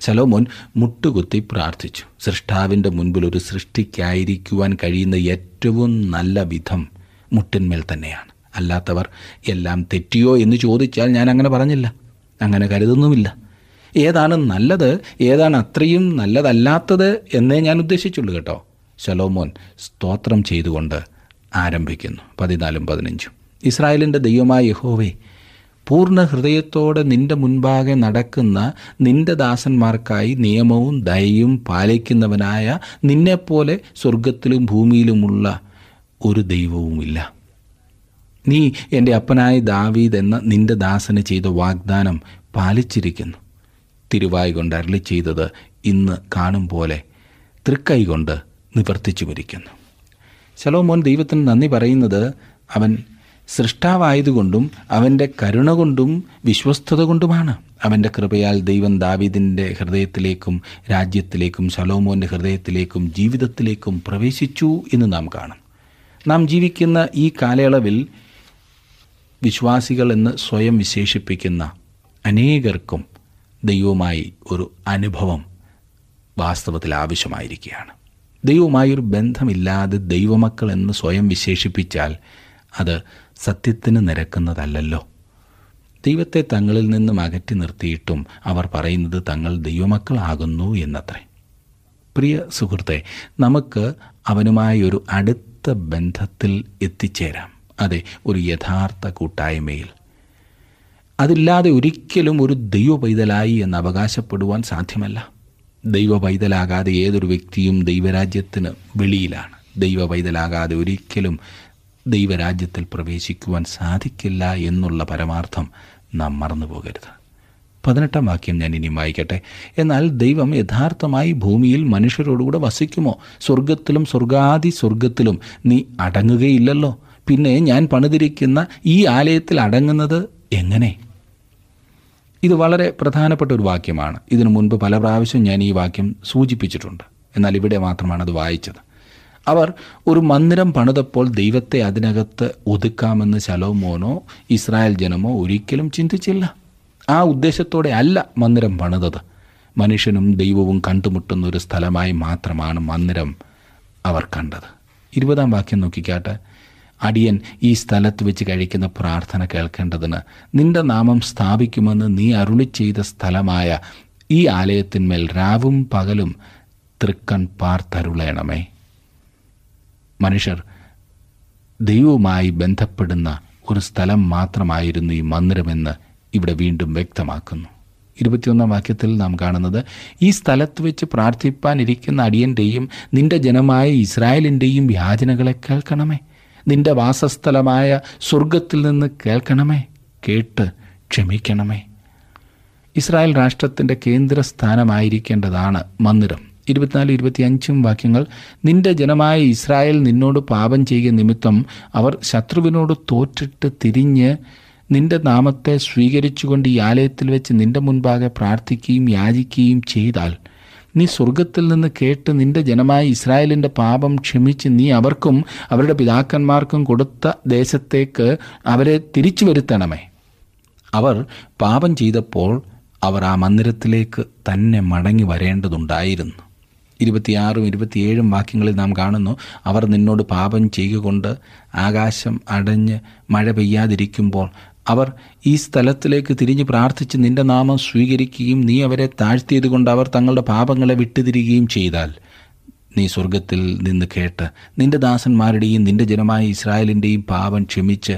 ശലോമോൻ മുട്ടുകുത്തി പ്രാർത്ഥിച്ചു. സൃഷ്ടാവിന്റെ മുൻപിൽ ഒരു സൃഷ്ടിക്കായിരിക്കുവാൻ കഴിയുന്ന ഏറ്റവും നല്ല വിധം മുട്ടിന്മേൽ തന്നെയാണ്. അല്ലാത്തവർ എല്ലാം തെറ്റിയോ എന്ന് ചോദിച്ചാൽ ഞാൻ അങ്ങനെ പറഞ്ഞില്ല. അങ്ങനെ കരുതുന്നുമില്ല. ഏതാണ് നല്ലത് ഏതാണ് അത്രയും നല്ലതല്ലാത്തത് എന്നേ ഞാൻ ഉദ്ദേശിച്ചുള്ളൂ കേട്ടോ. ശലോമോൻ സ്തോത്രം ചെയ്തുകൊണ്ട് ആരംഭിക്കുന്നു. പതിനാലും പതിനഞ്ചും. ഇസ്രായേലിന്റെ ദൈവമായ യഹോവേ പൂർണ ഹൃദയത്തോടെ നിന്റെ മുൻപാകെ നടക്കുന്ന നിന്റെ ദാസന്മാർക്കായി നിയമവും ദയയും പാലിക്കുന്നവനായ നിന്നെപ്പോലെ സ്വർഗത്തിലും ഭൂമിയിലുമുള്ള ഒരു ദൈവവുമില്ല. നീ എന്റെ അപ്പനായ ദാവീദ് എന്ന നിന്റെ ദാസന് ചെയ്ത വാഗ്ദാനം പാലിച്ചിരിക്കുന്നു. തിരുവായി കൊണ്ട് അരളി ചെയ്തത് ഇന്ന് കാണും പോലെ തൃക്കൈ കൊണ്ട് നിവർത്തിച്ചു നിവർത്തിച്ചുമിരിക്കുന്നു ശലോമോൻ ദൈവത്തിന് നന്ദി പറയുന്നത് അവൻ സൃഷ്ടാവായതുകൊണ്ടും അവന്റെ കരുണ കൊണ്ടും വിശ്വസ്തത കൊണ്ടുമാണ്. അവന്റെ കൃപയാൽ ദൈവം ദാവീദിന്റെ ഹൃദയത്തിലേക്കും രാജ്യത്തിലേക്കും ശലോമോന്റെ ഹൃദയത്തിലേക്കും ജീവിതത്തിലേക്കും പ്രവേശിച്ചു എന്ന് നാം കാണും. നാം ജീവിക്കുന്ന ഈ കാലയളവിൽ വിശ്വാസികൾ എന്ന് സ്വയം വിശേഷിപ്പിക്കുന്ന അനേകർക്കും ദൈവവുമായി ഒരു അനുഭവം വാസ്തവത്തിൽ ആവശ്യമായിരിക്കുകയാണ്. ദൈവവുമായൊരു ബന്ധമില്ലാതെ ദൈവമക്കൾ എന്ന് സ്വയം വിശേഷിപ്പിച്ചാൽ അത് സത്യത്തിന് നിരക്കുന്നതല്ലല്ലോ. ദൈവത്തെ തങ്ങളിൽ നിന്നും അകറ്റി നിർത്തിയിട്ടും അവർ പറയുന്നത് തങ്ങൾ ദൈവമക്കളാകുന്നു എന്നത്രേ. പ്രിയ സുഹൃത്തെ നമുക്ക് അവനുമായി ഒരു അടുത്ത ബന്ധത്തിൽ എത്തിച്ചേരാം. അതെ ഒരു യഥാർത്ഥ കൂട്ടായ്മയിൽ. അതില്ലാതെ ഒരിക്കലും ഒരു ദൈവ പൈതലായി എന്ന് അവകാശപ്പെടുവാൻ സാധ്യമല്ല. ദൈവ പൈതലാകാതെ ഏതൊരു വ്യക്തിയും ദൈവരാജ്യത്തിന് വെളിയിലാണ്. ദൈവ പൈതലാകാതെ ഒരിക്കലും ദൈവരാജ്യത്തിൽ പ്രവേശിക്കുവാൻ സാധിക്കില്ല എന്നുള്ള പരമാർത്ഥം നാം മറന്നുപോകരുത് പതിനെട്ടാം വാക്യം ഞാൻ ഇനിയും വായിക്കട്ടെ. എന്നാൽ ദൈവം യഥാർത്ഥമായി ഭൂമിയിൽ മനുഷ്യരോടുകൂടെ വസിക്കുമോ? സ്വർഗത്തിലും സ്വർഗാദി സ്വർഗത്തിലും നീ അടങ്ങുകയില്ലല്ലോ. പിന്നെ ഞാൻ പണിതിരിക്കുന്ന ഈ ആലയത്തിൽ അടങ്ങുന്നത് എങ്ങനെ? ഇത് വളരെ പ്രധാനപ്പെട്ട ഒരു വാക്യമാണ്. ഇതിനു മുൻപ് പല പ്രാവശ്യം ഞാൻ ഈ വാക്യം സൂചിപ്പിച്ചിട്ടുണ്ട്. എന്നാൽ ഇവിടെ മാത്രമാണ് അത് വായിച്ചത്. അവർ ഒരു മന്ദിരം പണിതപ്പോൾ ദൈവത്തെ അതിനകത്ത് ഒതുക്കാമെന്ന് ശലോമോനോ ഇസ്രായേൽ ജനമോ ഒരിക്കലും ചിന്തിച്ചില്ല. ആ ഉദ്ദേശത്തോടെ അല്ല മന്ദിരം പണിതത്. മനുഷ്യനും ദൈവവും കണ്ടുമുട്ടുന്ന ഒരു സ്ഥലമായി മാത്രമാണ് മന്ദിരം അവർ കണ്ടത്. ഇരുപതാം വാക്യം നോക്കിക്കാട്ടെ. അടിയൻ ഈ സ്ഥലത്ത് വെച്ച് കഴിക്കുന്ന പ്രാർത്ഥന കേൾക്കേണ്ടതിന് നിന്റെ നാമം സ്ഥാപിക്കുമെന്ന് നീ അരുളി ചെയ്ത സ്ഥലമായ ഈ ആലയത്തിന്മേൽ രാവും പകലും തൃക്കൺ പാർത്തരുളയണമേ മനുഷ്യർ ദൈവവുമായി ബന്ധപ്പെടുന്ന ഒരു സ്ഥലം മാത്രമായിരുന്നു ഈ മന്ദിരമെന്ന് ഇവിടെ വീണ്ടും വ്യക്തമാക്കുന്നു. ഇരുപത്തിയൊന്നാം വാക്യത്തിൽ നാം കാണുന്നത് ഈ സ്ഥലത്ത് വെച്ച് പ്രാർത്ഥിപ്പാനിരിക്കുന്ന അടിയന്റെയും നിന്റെ ജനമായ ഇസ്രായേലിന്റെയും വ്യാജനകളെ കേൾക്കണമേ. നിന്റെ വാസസ്ഥലമായ സ്വർഗത്തിൽ നിന്ന് കേൾക്കണമേ. കേട്ട് ക്ഷമിക്കണമേ. ഇസ്രായേൽ രാഷ്ട്രത്തിന്റെ കേന്ദ്രസ്ഥാനമായിരിക്കേണ്ടതാണ് മന്ദിരം. ഇരുപത്തിനാല് ഇരുപത്തിയഞ്ചും വാക്യങ്ങൾ നിന്റെ ജനമായ ഇസ്രായേൽ നിന്നോട് പാപം ചെയ്യുക നിമിത്തം അവർ ശത്രുവിനോട് തോറ്റിട്ട് തിരിഞ്ഞ് നിന്റെ നാമത്തെ സ്വീകരിച്ചുകൊണ്ട് ഈ ആലയത്തിൽ വെച്ച് നിന്റെ മുൻപാകെ പ്രാർത്ഥിക്കുകയും യാചിക്കുകയും ചെയ്താൽ നീ സ്വർഗത്തിൽ നിന്ന് കേട്ട് നിന്റെ ജനമായ ഇസ്രായേലിന്റെ പാപം ക്ഷമിച്ച് നീ അവർക്കും അവരുടെ പിതാക്കന്മാർക്കും കൊടുത്ത ദേശത്തേക്ക് അവരെ തിരിച്ചു വരുത്തണമേ. അവർ പാപം ചെയ്തപ്പോൾ അവർ ആ മന്ദിരത്തിലേക്ക് തന്നെ മടങ്ങി വരേണ്ടതുണ്ടായിരുന്നു. ഇരുപത്തിയാറും ഇരുപത്തിയേഴും വാക്യങ്ങളിൽ നാം കാണുന്നു. അവർ നിന്നോട് പാപം ചെയ്യുകൊണ്ട് ആകാശം അടഞ്ഞ് മഴ പെയ്യാതിരിക്കുമ്പോൾ അവർ ഈ സ്ഥലത്തിലേക്ക് തിരിഞ്ഞ് പ്രാർത്ഥിച്ച് നിന്റെ നാമം സ്വീകരിക്കുകയും നീ അവരെ താഴ്ത്തിയതുകൊണ്ട് അവർ തങ്ങളുടെ പാപങ്ങളെ വിട്ടുതിരികുകയും ചെയ്താൽ നീ സ്വർഗത്തിൽ നിന്ന് കേട്ട് നിന്റെ ദാസന്മാരുടെയും നിന്റെ ജനമായ ഇസ്രായേലിന്റെയും പാപം ക്ഷമിച്ച്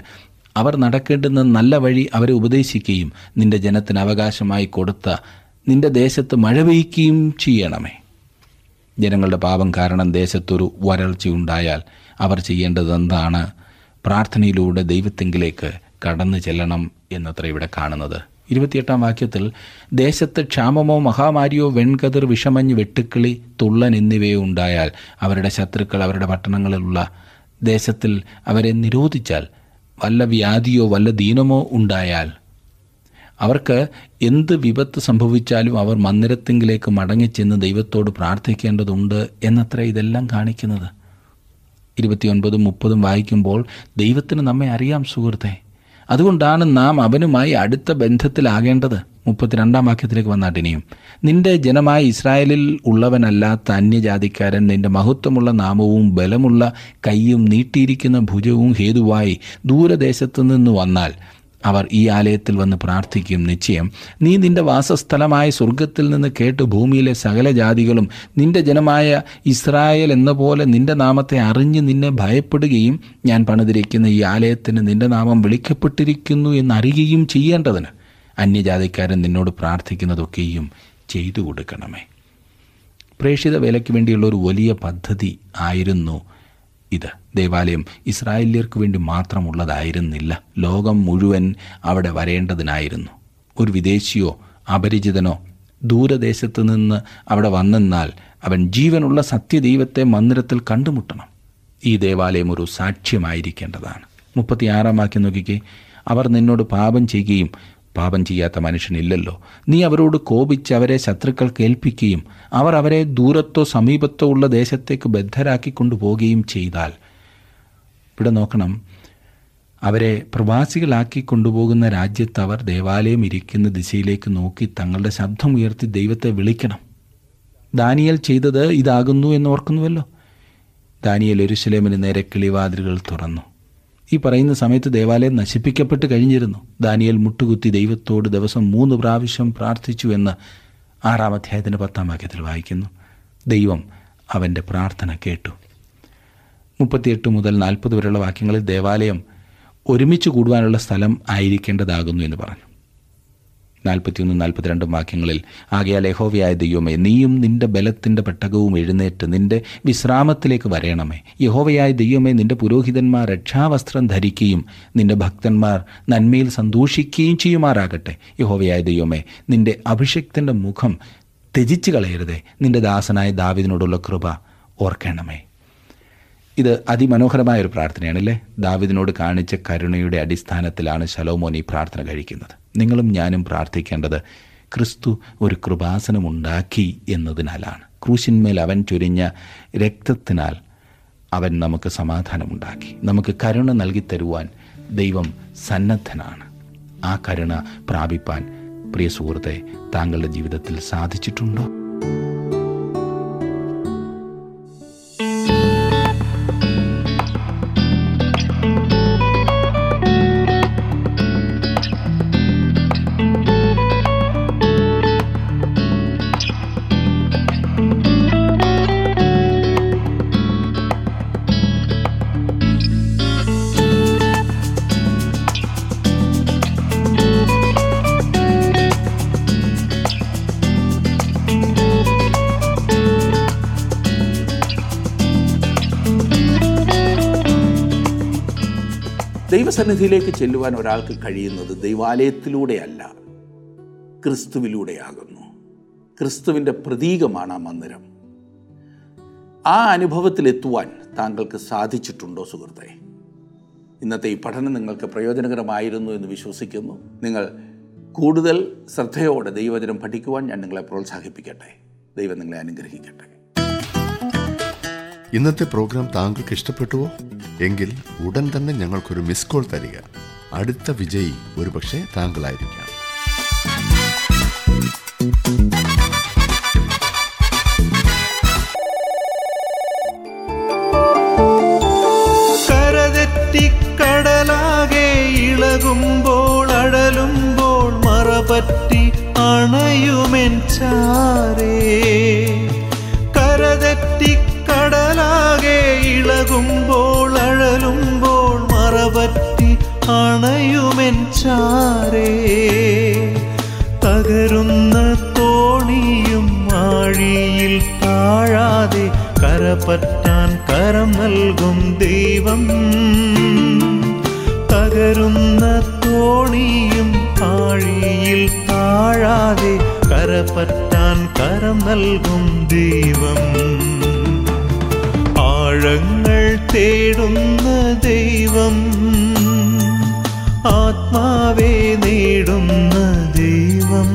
അവർ നടക്കേണ്ടുന്ന നല്ല വഴി അവരെ ഉപദേശിക്കുകയും നിന്റെ ജനത്തിന് അവകാശമായി കൊടുത്ത നിന്റെ ദേശത്ത് മഴ പെയ്യ്ക്കുകയും ചെയ്യണമേ. ജനങ്ങളുടെ പാപം കാരണം ദേശത്തൊരു വരൾച്ചയുണ്ടായാൽ അവർ ചെയ്യേണ്ടത് എന്താണ് പ്രാർത്ഥനയിലൂടെ ദൈവത്തെങ്കിലേക്ക് കടന്നു ചെല്ലണം എന്നത്ര ഇവിടെ കാണുന്നത്. ഇരുപത്തിയെട്ടാം വാക്യത്തിൽ ദേശത്ത് ക്ഷാമമോ മഹാമാരിയോ വെൺകതിർ വിഷമഞ്ഞ് വെട്ടുക്കിളി തുള്ളൻ എന്നിവയോ ഉണ്ടായാൽ അവരുടെ ശത്രുക്കൾ അവരുടെ പട്ടണങ്ങളിലുള്ള ദേശത്തിൽ അവരെ നിരോധിച്ചാൽ വല്ല വ്യാധിയോ വല്ല ദീനമോ ഉണ്ടായാൽ അവർക്ക് എന്ത് വിപത്ത് സംഭവിച്ചാലും അവർ മന്ദിരത്തിങ്കിലേക്ക് മടങ്ങിച്ചെന്ന് ദൈവത്തോട് പ്രാർത്ഥിക്കേണ്ടതുണ്ട് എന്നത്ര ഇതെല്ലാം കാണിക്കുന്നത്. ഇരുപത്തിയൊൻപതും മുപ്പതും വായിക്കുമ്പോൾ ദൈവത്തിന് നമ്മെ അറിയാം സുഹൃത്തെ. അതുകൊണ്ടാണ് നാം അവനുമായി അടുത്ത ബന്ധത്തിലാകേണ്ടത്. മുപ്പത്തിരണ്ടാം വാക്യത്തിലേക്ക് വന്നാട്ടിനിയും നിന്റെ ജനമായ ഇസ്രായേലിൽ ഉള്ളവനല്ലാത്ത അന്യജാതിക്കാരൻ നിന്റെ മഹത്വമുള്ള നാമവും ബലമുള്ള കൈയും നീട്ടിയിരിക്കുന്ന ഭുജവും ഹേതുവായി ദൂരദേശത്തു നിന്ന് വന്നാൽ അവർ ഈ ആലയത്തിൽ വന്ന് പ്രാർത്ഥിക്കും. നിശ്ചയം നീ നിന്റെ വാസസ്ഥലമായ സ്വർഗത്തിൽ നിന്ന് കേട്ട് ഭൂമിയിലെ സകല ജാതികളും നിന്റെ ജനമായ ഇസ്രായേൽ എന്ന പോലെ നിന്റെ നാമത്തെ അറിഞ്ഞ് നിന്നെ ഭയപ്പെടുകയും ഞാൻ പണിതിരിക്കുന്ന ഈ ആലയത്തിന് നിന്റെ നാമം വിളിക്കപ്പെട്ടിരിക്കുന്നു എന്നറിയുകയും ചെയ്യേണ്ടതിന് അന്യജാതിക്കാരൻ നിന്നോട് പ്രാർത്ഥിക്കുന്നതൊക്കെയും ചെയ്തു കൊടുക്കണമേ. പ്രേക്ഷിത വേലയ്ക്ക് വേണ്ടിയുള്ള ഒരു വലിയ പദ്ധതി ആയിരുന്നു ഇത്. ദേവാലയം ഇസ്രായേല്യർക്ക് വേണ്ടി മാത്രമുള്ളതായിരുന്നില്ല. ലോകം മുഴുവൻ അവിടെ വരേണ്ടതിനായിരുന്നു. ഒരു വിദേശിയോ അപരിചിതനോ ദൂരദേശത്ത് നിന്ന് അവിടെ വന്നെന്നാൽ അവൻ ജീവനുള്ള സത്യദൈവത്തെ മന്ദിരത്തിൽ കണ്ടുമുട്ടണം. ഈ ദേവാലയം ഒരു സാക്ഷ്യമായിരിക്കേണ്ടതാണ്. മുപ്പത്തിയാറാം വാക്യം നോക്കിക്കേ. അവർ നിന്നോട് പാപം ചെയ്യുകയും പാപം ചെയ്യാത്ത മനുഷ്യനില്ലല്ലോ. നീ അവരോട് കോപിച്ച് അവരെ ശത്രുക്കൾ ഏൽപ്പിക്കുകയും അവർ അവരെ ദൂരത്തോ സമീപത്തോ ഉള്ള ദേശത്തേക്ക് ബദ്ധരാക്കി കൊണ്ടുപോവുകയും ചെയ്താൽ. ഇവിടെ നോക്കണം. അവരെ പ്രവാസികളാക്കി കൊണ്ടുപോകുന്ന രാജ്യത്ത് അവർ ദേവാലയം ഇരിക്കുന്ന ദിശയിലേക്ക് നോക്കി തങ്ങളുടെ ശബ്ദം ഉയർത്തി ദൈവത്തെ വിളിക്കണം. ദാനിയൽ ചെയ്തത് ഇതാകുന്നു എന്ന് ഓർക്കുന്നുവല്ലോ. ദാനിയൽ എരുശലേമിന് നേരെ കിളിവാതിലുകൾ തുറന്നു. ഈ പറയുന്ന സമയത്ത് ദേവാലയം നശിപ്പിക്കപ്പെട്ട് കഴിഞ്ഞിരുന്നു. ദാനിയൽ മുട്ടുകുത്തി ദൈവത്തോട് ദിവസം മൂന്ന് പ്രാവശ്യം പ്രാർത്ഥിച്ചു എന്ന് ആറാം അധ്യായത്തിന്റെ പത്താം വാക്യത്തിൽ വായിക്കുന്നു. ദൈവം അവന്റെ പ്രാർത്ഥന കേട്ടു. മുപ്പത്തിയെട്ട് മുതൽ നാൽപ്പത് വരെയുള്ള വാക്യങ്ങളിൽ ദേവാലയം ഒരുമിച്ച് കൂടുവാനുള്ള സ്ഥലം ആയിരിക്കേണ്ടതാകുന്നു എന്ന് പറഞ്ഞു. നാൽപ്പത്തിയൊന്ന് നാൽപ്പത്തിരണ്ടും വാക്യങ്ങളിൽ ആകയാൽ യഹോവയായ ദൈവമേ നീയും നിന്റെ ബലത്തിന്റെ പെട്ടകവും എഴുന്നേറ്റ് നിന്റെ വിശ്രാമത്തിലേക്ക് വരയണമേ യഹോവയായ ദൈവമേ നിന്റെ പുരോഹിതന്മാർ രക്ഷാവസ്ത്രം ധരിക്കുകയും നിന്റെ ഭക്തന്മാർ നന്മയിൽ സന്തോഷിക്കുകയും ചെയ്യുമാറാകട്ടെ. യഹോവയായ ദൈവമേ നിന്റെ അഭിഷക്തന്റെ മുഖം ത്യജിച്ചു കളയരുതേ. നിന്റെ ദാസനായ ദാവിദിനോടുള്ള കൃപ ഓർക്കണമേ. ഇത് അതിമനോഹരമായ ഒരു പ്രാർത്ഥനയാണല്ലേ? ദാവിദിനോട് കാണിച്ച കരുണയുടെ അടിസ്ഥാനത്തിലാണ് ശലോമോൻ ഈ പ്രാർത്ഥന കഴിക്കുന്നത്. നിങ്ങളും ഞാനും പ്രാർത്ഥിക്കേണ്ടത് ക്രിസ്തു ഒരു കൃപാസനമുണ്ടാക്കി എന്നതിനാലാണ്. ക്രൂശിന്മേൽ അവൻ ചൊരിഞ്ഞ രക്തത്തിനാൽ അവൻ നമുക്ക് സമാധാനമുണ്ടാക്കി. നമുക്ക് കരുണ നൽകി തരുവാൻ ദൈവം സന്നദ്ധനാണ്. ആ കരുണ പ്രാപിപ്പാൻ പ്രിയ സുഹൃത്തെ താങ്കളുടെ ജീവിതത്തിൽ സാധിച്ചിട്ടുണ്ടോ? ദൈവസന്നിധിയിലേക്ക് ചെല്ലുവാൻ ഒരാൾക്ക് കഴിയുന്നത് ദൈവാലയത്തിലൂടെയല്ല ക്രിസ്തുവിലൂടെയാകുന്നു. ക്രിസ്തുവിന്റെ പ്രതീകമാണ് ആ മന്ദിരം. ആ അനുഭവത്തിലെത്തുവാൻ താങ്കൾക്ക് സാധിച്ചിട്ടുണ്ടോ സുഹൃത്തെ? ഇന്നത്തെ ഈ പഠനം നിങ്ങൾക്ക് പ്രയോജനകരമായിരുന്നു എന്ന് വിശ്വസിക്കുന്നു. നിങ്ങൾ കൂടുതൽ ശ്രദ്ധയോടെ ദൈവചനം പഠിക്കുവാൻ ഞാൻ നിങ്ങളെ പ്രോത്സാഹിപ്പിക്കട്ടെ. ദൈവം നിങ്ങളെ അനുഗ്രഹിക്കട്ടെ. ഇന്നത്തെ പ്രോഗ്രാം താങ്കൾക്ക് ഇഷ്ടപ്പെട്ടുവോ? എങ്കിൽ ഉടൻ തന്നെ ഞങ്ങൾക്കൊരു മിസ് കോൾ തരിക. അടുത്ത വിജയി ഒരുപക്ഷെ താങ്കളായിരിക്കാം. അണയുമെൻ ചാരേ. കരതെറ്റിക്കടലാകെ ഇളകുമ്പോൾ ചാരേ തകരുന്ന തോണിയും ആഴിയിൽ താഴാതെ കരപ്പറ്റാൻ കരം നൽകും ദൈവം. തകരുന്ന തോണിയും ആഴിയിൽ താഴാതെ കരപ്പറ്റാൻ കരം നൽകും ദൈവം. ആഴങ്ങൾ തേടുന്ന ദൈവം. ആത്മാവെ നേടുന്ന ദൈവം.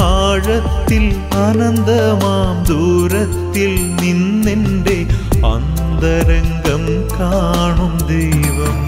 ആഴത്തിൽ അനന്തമാം ദൂരത്തിൽ നിന്നെന്റെ അന്തരംഗം കാണും ദൈവം.